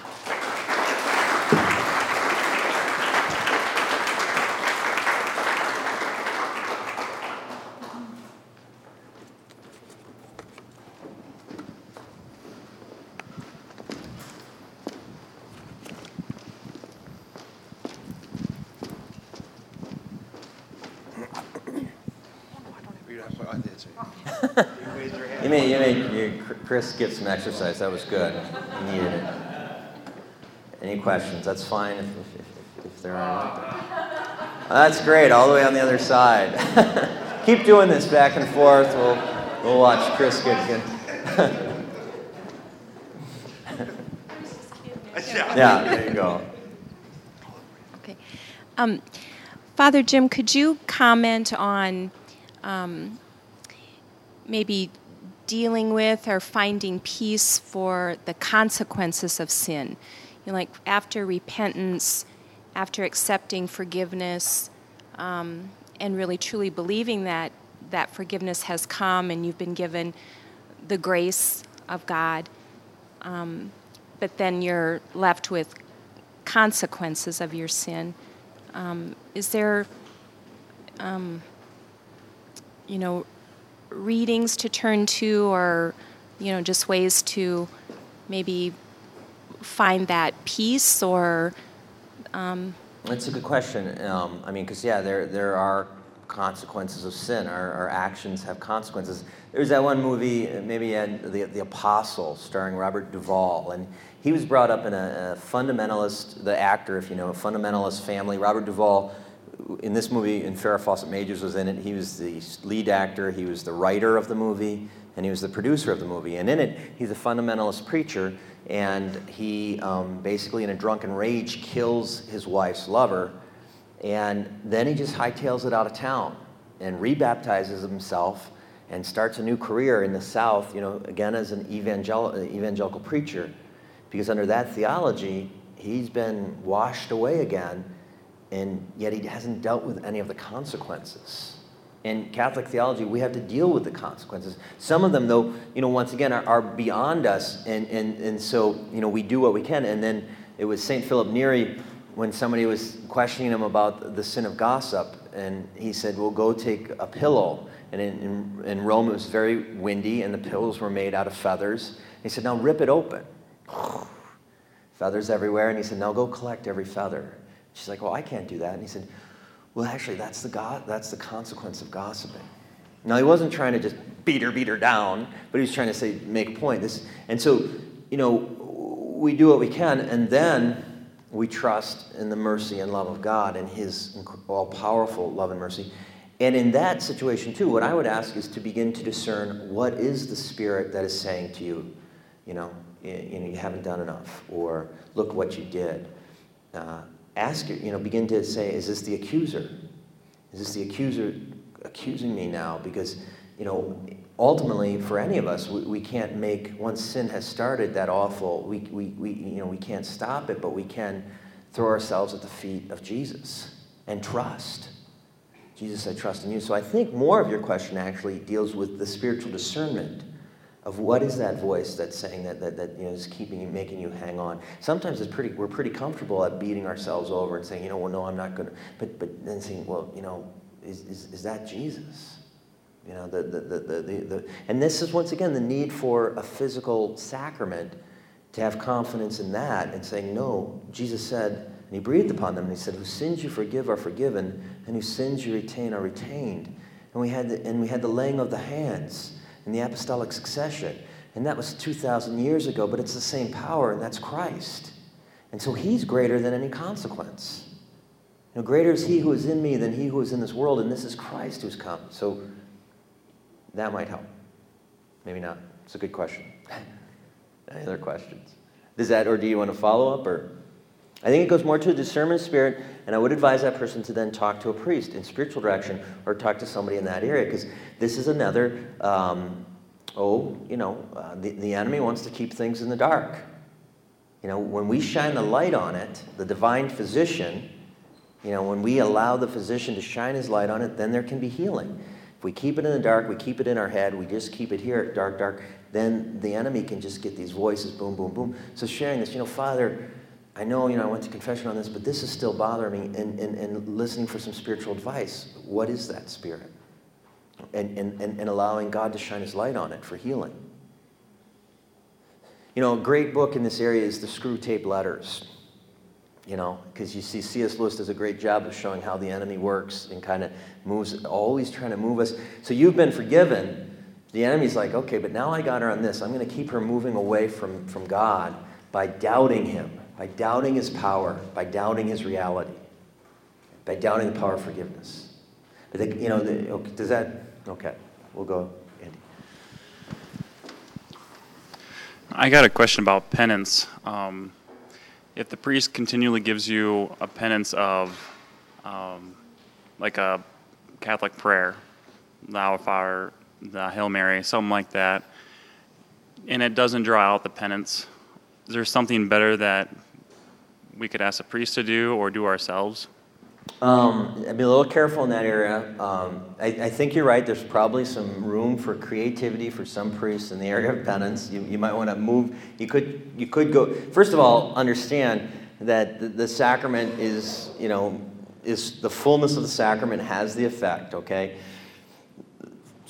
you made, you made, you, Chris get some exercise. That was good. You needed it. Any questions? That's fine if, if, if, if there are. That's great. All the way on the other side. Keep doing this back and forth. We'll, we'll watch Chris get good. yeah, there you go. Okay. Um, Father Jim, could you comment on um, maybe dealing with or finding peace for the consequences of sin? You know, like after repentance, after accepting forgiveness, um, and really truly believing that that forgiveness has come and you've been given the grace of God. Um, but then you're left with consequences of your sin. Um, is there, um, you know, readings to turn to, or you know, just ways to maybe find that peace, or? Um, That's a good question. Um, I mean, because yeah, there there are consequences of sin. Our, our, actions have consequences. There's that one movie, maybe had the, the Apostle, starring Robert Duvall, and he was brought up in a, a fundamentalist, the actor, if you know, a fundamentalist family. Robert Duvall, in this movie, in Farrah Fawcett Majors was in it. He was the lead actor, he was the writer of the movie, and he was the producer of the movie. And in it, he's a fundamentalist preacher, and he um, basically, in a drunken rage, kills his wife's lover and then he just hightails it out of town and rebaptizes himself and starts a new career in the South, you know, again as an evangel- evangelical preacher. Because under that theology, he's been washed away again, and yet he hasn't dealt with any of the consequences. In Catholic theology, we have to deal with the consequences. Some of them, though, you know, once again, are, are beyond us, and, and, and so, you know, we do what we can. And then it was St. Philip Neri when somebody was questioning him about the sin of gossip, and he said, Well, go take a pillow. And in, in, in Rome, it was very windy, and the pillows were made out of feathers. he said, Now rip it open. feathers everywhere. And he said, Now go collect every feather. She's like, Well, I can't do that. And he said, Well, actually, that's the, go- that's the consequence of gossiping. Now, he wasn't trying to just beat her, beat her down, but he was trying to say, make a point. This, and so, you know, we do what we can, and then we trust in the mercy and love of God and His all powerful love and mercy. And in that situation, too, what I would ask is to begin to discern what is the Spirit that is saying to you, you know, you, know, you haven't done enough, or look what you did. Uh, ask, you know, begin to say, is this the accuser? Is this the accuser accusing me now? Because, you know, ultimately, for any of us, we, we can't make, once sin has started that awful, we, we, we, you know, we can't stop it, but we can throw ourselves at the feet of Jesus and trust. Jesus, I trust in you. So I think more of your question actually deals with the spiritual discernment of what is that voice that's saying that, that, that you know, is keeping you, making you hang on. Sometimes it's pretty, we're pretty comfortable at beating ourselves over and saying, you know, well, no, I'm not going to, but, but then saying, well, you know, is, is, is that Jesus? You know, the, the, the, the, the, and this is once again the need for a physical sacrament to have confidence in that and saying, no, Jesus said, and he breathed upon them and he said, whose sins you forgive are forgiven, and whose sins you retain are retained. And we had the, and we had the laying of the hands in the apostolic succession. And that was 2,000 years ago, but it's the same power, and that's Christ. And so he's greater than any consequence. You know, greater is he who is in me than he who is in this world, and this is Christ who's come. So that might help. Maybe not. It's a good question. Any other questions? Does that, or do you want to follow up, or? I think it goes more to a discernment spirit, and I would advise that person to then talk to a priest in spiritual direction or talk to somebody in that area, because this is another, um, oh, you know, uh, the, the enemy wants to keep things in the dark. You know, when we shine the light on it, the divine physician, you know, when we allow the physician to shine his light on it, then there can be healing If we keep it in the dark, we keep it in our head, we just keep it here dark, dark, then the enemy can just get these voices, boom, boom, boom. So sharing this, you know, Father, I know, you know, I went to confession on this, but this is still bothering me, and, and, and listening for some spiritual advice. What is that spirit? And, and, and, and allowing God to shine his light on it for healing. You know, a great book in this area is the Screwtape Letters you know, because you see C.S. Lewis does a great job of showing how the enemy works and kind of moves, always trying to move us. So you've been forgiven, the enemy's like, okay, but now I got her on this. I'm going to keep her moving away from, from God by doubting him, by doubting his power, by doubting his reality, by doubting the power of forgiveness. But they, you know, the, okay, does that, okay, we'll go, Andy. I got a question about penance. Um, if the priest continually gives you a penance of, um, like a Catholic prayer, Thou Father, the Hail Mary, something like that, and it doesn't draw out the penance, is there something better that we could ask a priest to do or do ourselves? Um, I'd be a little careful in that area. Um, I, I, think you're right. There's probably some room for creativity for some priests in the area of penance. You, you might want to move. You could you could go. First of all, understand that the, the sacrament is you know is the fullness of the sacrament has the effect. Okay,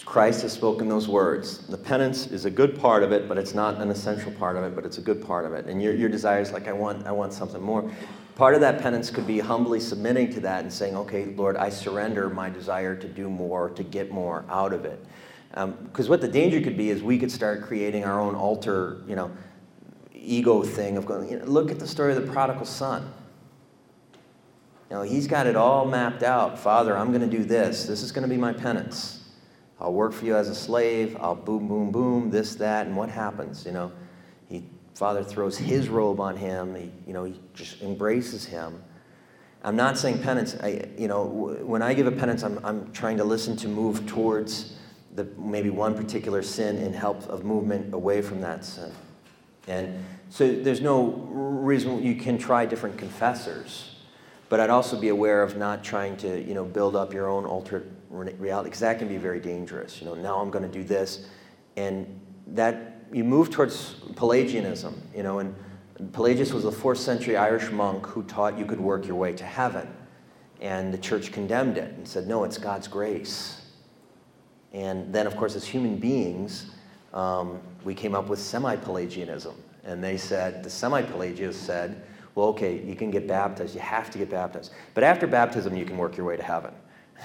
Christ has spoken those words. The penance is a good part of it, but it's not an essential part of it, but it's a good part of it. And your, your desire is like, I want, I want something more. Part of that penance could be humbly submitting to that and saying, okay, Lord, I surrender my desire to do more, to get more out of it. Because um, what the danger could be is we could start creating our own alter, you know, ego thing of going, you know, look at the story of the prodigal son. You know, he's got it all mapped out. Father, I'm going to do this. This is going to be my penance. I'll work for you as a slave. I'll boom, boom, boom, this, that, and what happens? You know, he father throws his robe on him. He, you know, he just embraces him. I'm not saying penance. I, you know, when I give a penance, I'm, I'm trying to listen to move towards the maybe one particular sin in help of movement away from that sin. And so there's no reason you can try different confessors, but I'd also be aware of not trying to, you know, build up your own altered reality because that can be very dangerous. You know, now I'm going to do this, and that you move towards Pelagianism. You know, and Pelagius was a fourth century Irish monk who taught you could work your way to heaven, and the church condemned it and said, no, it's God's grace. And then, of course, as human beings, um, we came up with semi-Pelagianism, and they said the semi-Pelagians said, well, okay, you can get baptized, you have to get baptized, but after baptism, you can work your way to heaven.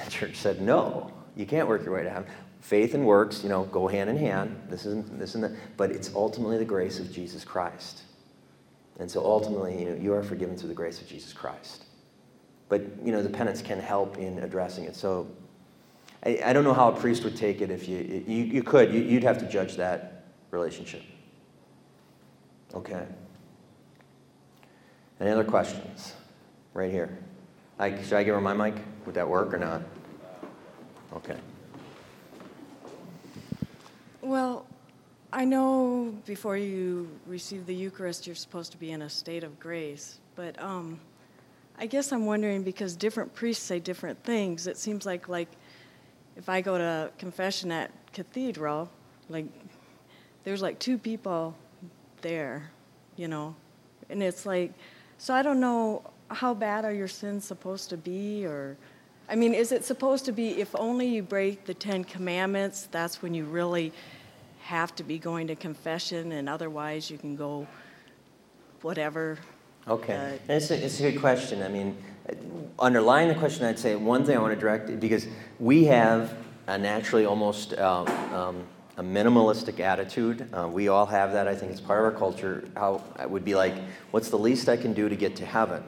The church said, no, you can't work your way to heaven. Faith and works, you know, go hand in hand. This isn't this and that. But it's ultimately the grace of Jesus Christ. And so ultimately, you know, you are forgiven through the grace of Jesus Christ. But, you know, the penance can help in addressing it. So I, I don't know how a priest would take it if you, you, you could. You, you'd have to judge that relationship. Okay. Any other questions? Right here. I, should I give her my mic? Would that work or not? Okay. Well, I know before you receive the Eucharist, you're supposed to be in a state of grace, but um, I guess I'm wondering because different priests say different things. It seems like like if I go to confession at cathedral, like there's like two people there, you know, and it's like so I don't know how bad are your sins supposed to be or I mean, is it supposed to be if only you break the Ten Commandments, that's when you really have to be going to confession, and otherwise you can go whatever? Okay. Uh, it's, a, it's a good question. I mean, underlying the question, I'd say one thing I want to direct, because we have a naturally almost um, um, a minimalistic attitude. Uh, we all have that. I think it's part of our culture. How it would be like, what's the least I can do to get to heaven?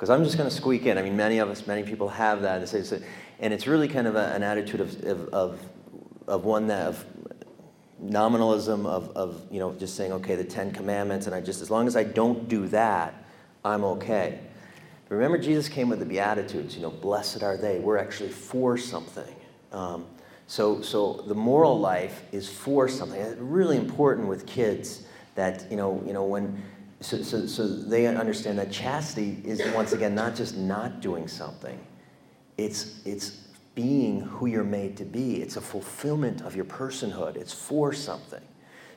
because I'm just going to squeak in. I mean, many of us, many people have that. And it's really kind of a, an attitude of, of, of, of one that, of nominalism, of, of, you know, just saying, okay, the Ten Commandments, and I just, as long as I don't do that, I'm okay. Remember, Jesus came with the Beatitudes, you know, blessed are they. We're actually for something. Um, so, so the moral life is for something. It's really important with kids that, you know, you know when so, so, so they understand that chastity is once again not just not doing something. It's it's being who you're made to be. It's a fulfillment of your personhood. It's for something.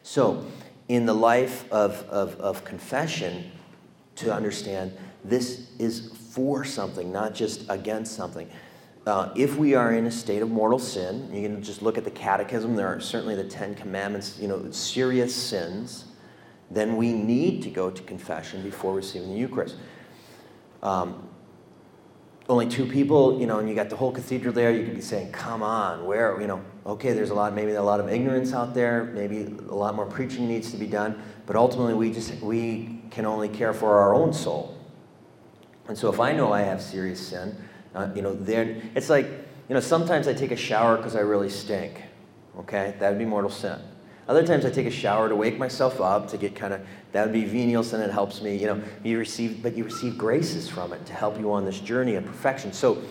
So in the life of, of, of confession to understand this is for something not just against something uh, if we are in a state of mortal sin you can just look at the catechism there are certainly the ten commandments you know serious sins then we need to go to confession before receiving the Eucharist. Um, only two people, you know, and you got the whole cathedral there, you could be saying, come on, where, you know, okay, there's a lot, maybe a lot of ignorance out there, maybe a lot more preaching needs to be done, but ultimately we just, we can only care for our own soul. And so if I know I have serious sin, uh, you know, then it's like, you know, sometimes I take a shower because I really stink, okay? That would be mortal sin. Other times I take a shower to wake myself up, to get kind of, that would be venial sin. It helps me, you know, you receive, but you receive graces from it to help you on this journey of perfection. So,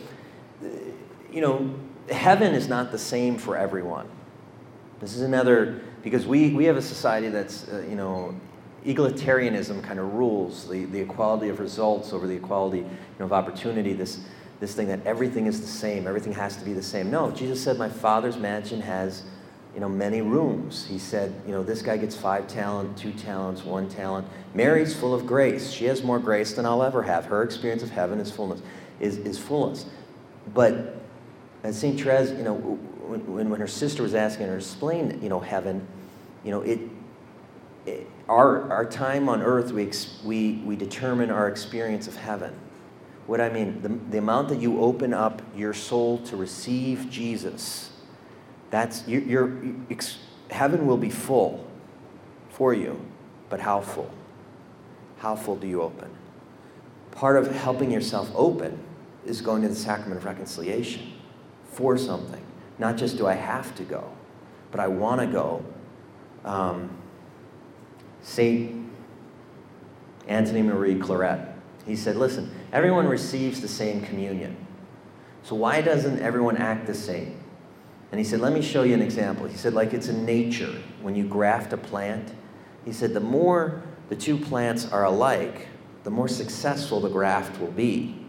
you know, heaven is not the same for everyone. This is another, because we, we have a society that's, uh, you know, egalitarianism kind of rules, the, the equality of results over the equality you know, of opportunity, this, this thing that everything is the same, everything has to be the same. No, Jesus said, My Father's mansion has you know, many rooms. He said, you know, this guy gets five talent, two talents, one talent. Mary's full of grace. She has more grace than I'll ever have. Her experience of heaven is fullness, is, is fullness. But at St. Therese, you know, when, when her sister was asking her to explain, you know, heaven, you know, it, it our, our time on earth, we, ex- we, we determine our experience of heaven. What I mean, the, the amount that you open up your soul to receive Jesus, that's, your, your, heaven will be full for you, but how full? How full do you open? Part of helping yourself open is going to the sacrament of reconciliation for something. Not just do I have to go, but I want to go. Um, Saint Anthony Marie Claret, he said, listen, everyone receives the same communion. So why doesn't everyone act the same? And he said, Let me show you an example. He said, like it's in nature when you graft a plant. He said, the more the two plants are alike, the more successful the graft will be.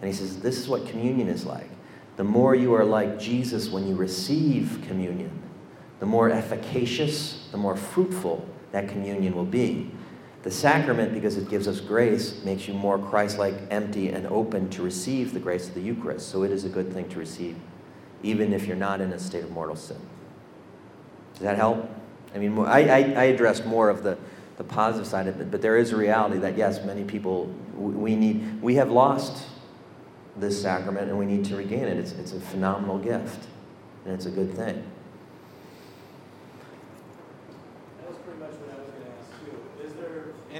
And he says, This is what communion is like. The more you are like Jesus when you receive communion, the more efficacious, the more fruitful that communion will be. The sacrament, because it gives us grace, makes you more Christ like, empty, and open to receive the grace of the Eucharist. So it is a good thing to receive even if you're not in a state of mortal sin. Does that help? I mean, I, I, I addressed more of the, the positive side of it, but there is a reality that, yes, many people, we need, we have lost this sacrament and we need to regain it. It's, it's a phenomenal gift, and it's a good thing.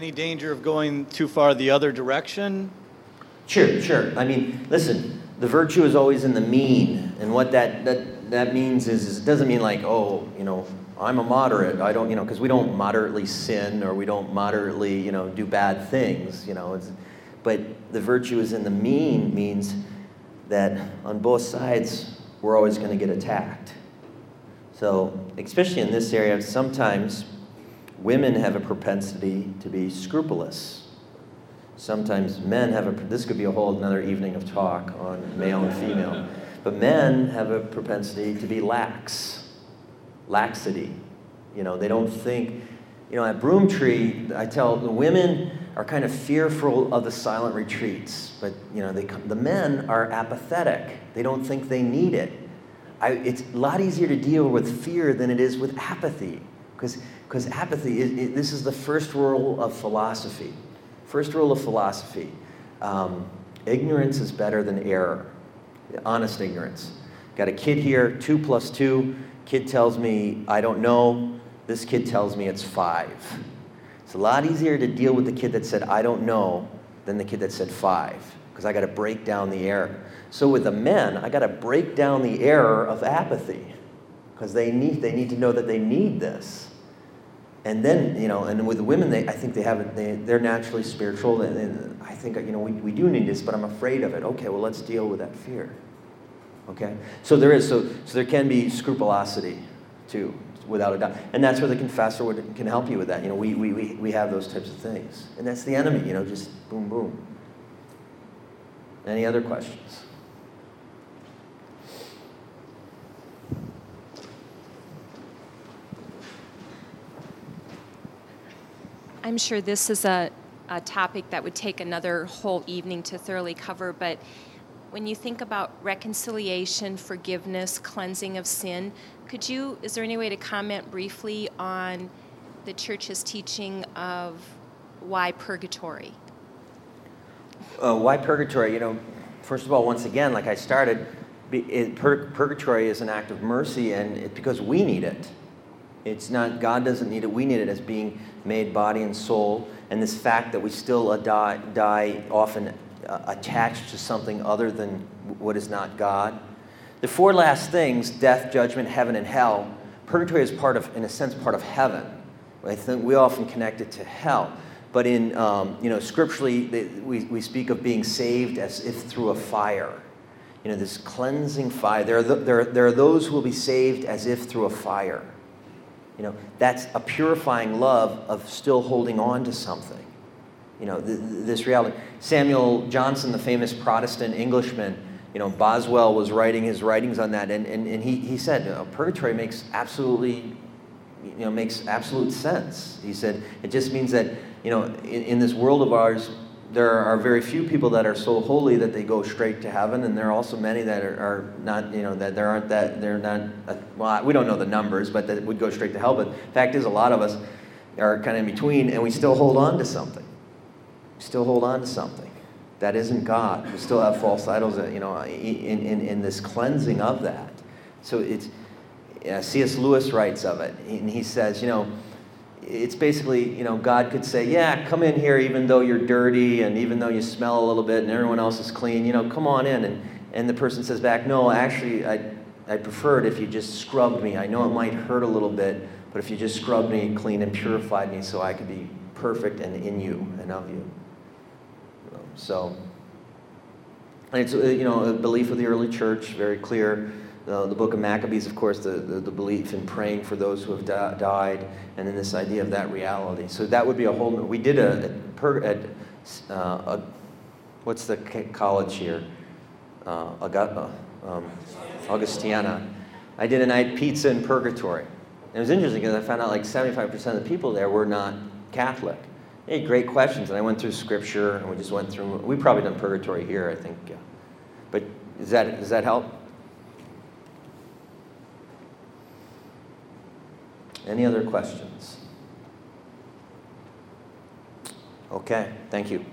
Any danger of going too far the other direction? Sure, sure. I mean, listen, the virtue is always in the mean. And what that, that, that means is, is it doesn't mean like, oh, you know, I'm a moderate. I don't, you know, because we don't moderately sin or we don't moderately, you know, do bad things, you know. but the virtue is in the mean means that on both sides, we're always going to get attacked. So, especially in this area, sometimes women have a propensity to be scrupulous sometimes men have a, this could be a whole another evening of talk on male and female, but men have a propensity to be lax, laxity. You know, they don't think, you know, at Broomtree, I tell the women are kind of fearful of the silent retreats, but, you know, they come, the men are apathetic. They don't think they need it. I, it's a lot easier to deal with fear than it is with apathy, because apathy, is, it, this is the first rule of philosophy First rule of philosophy um, ignorance is better than error. Honest ignorance. Got a kid here, two plus two. Kid tells me, I don't know. This kid tells me it's five. It's a lot easier to deal with the kid that said, I don't know, than the kid that said five, because I got to break down the error. So with the men, I got to break down the error of apathy, because they need, they need to know that they need this and then you know and with women they i think they have they, they're naturally spiritual and, and i think you know we, we do need this but i'm afraid of it. Okay well let's deal with that fear. Okay? So there is so so there can be scrupulosity too without a doubt. And that's where the confessor would, can help you with that. You know we, we, we, we have those types of things. And that's the enemy you know just boom boom. Any other questions I'm sure this is a, a topic that would take another whole evening to thoroughly cover, but when you think about reconciliation, forgiveness, cleansing of sin, could you, is there any way to comment briefly on the church's teaching of why purgatory? Uh, why purgatory? You know, first of all, once again, like I started, it, pur- purgatory is an act of mercy, and because we need it. It's not, God doesn't need it, we need it as being made body and soul. And this fact that we still die, die often uh, attached to something other than what is not God. The four last things death, judgment, heaven, and hell. Purgatory is part of, in a sense, part of heaven. I think we often connect it to hell. But in, um, you know, scripturally, we, we speak of being saved as if through a fire. You know, this cleansing fire. There are, the, there, there are those who will be saved as if through a fire. You know, that's a purifying love of still holding on to something. You know, th- this reality. Samuel Johnson, the famous Protestant Englishman, you know, Boswell was writing his writings on that, and, and, and he, he said, purgatory makes absolutely, you know, makes absolute sense. He said, it just means that, you know, in, in this world of ours, there are very few people that are so holy that they go straight to heaven, and there are also many that are, are not, you know, that there aren't that, they're not, uh, well, we don't know the numbers, but that would go straight to hell. But fact is, a lot of us are kind of in between, and we still hold on to something. We still hold on to something that isn't God. We still have false idols, you know, in, in, in this cleansing of that. So it's, uh, C.S. Lewis writes of it, and he says, you know, it's basically, you know, God could say, yeah, come in here even though you're dirty and even though you smell a little bit and everyone else is clean, you know, come on in. And, and the person says back, no, actually, I, I'd prefer it if you just scrubbed me. I know it might hurt a little bit, but if you just scrubbed me clean and purified me so I could be perfect and in you and of you. So, it's, uh, you know, a belief of the early church, very clear uh, the book of Maccabees, of course, the, the, the, belief in praying for those who have di- died, and then this idea of that reality. So that would be a whole. We did a, a, per, a, uh, a what's the college here? Uh, uh, um, Augustana. I did a night pizza in purgatory. And it was interesting because I found out like 75% of the people there were not Catholic. They had great questions, and I went through scripture, and we just went through. We probably done purgatory here, I think. But does that does that help? Any other questions? Okay, thank you.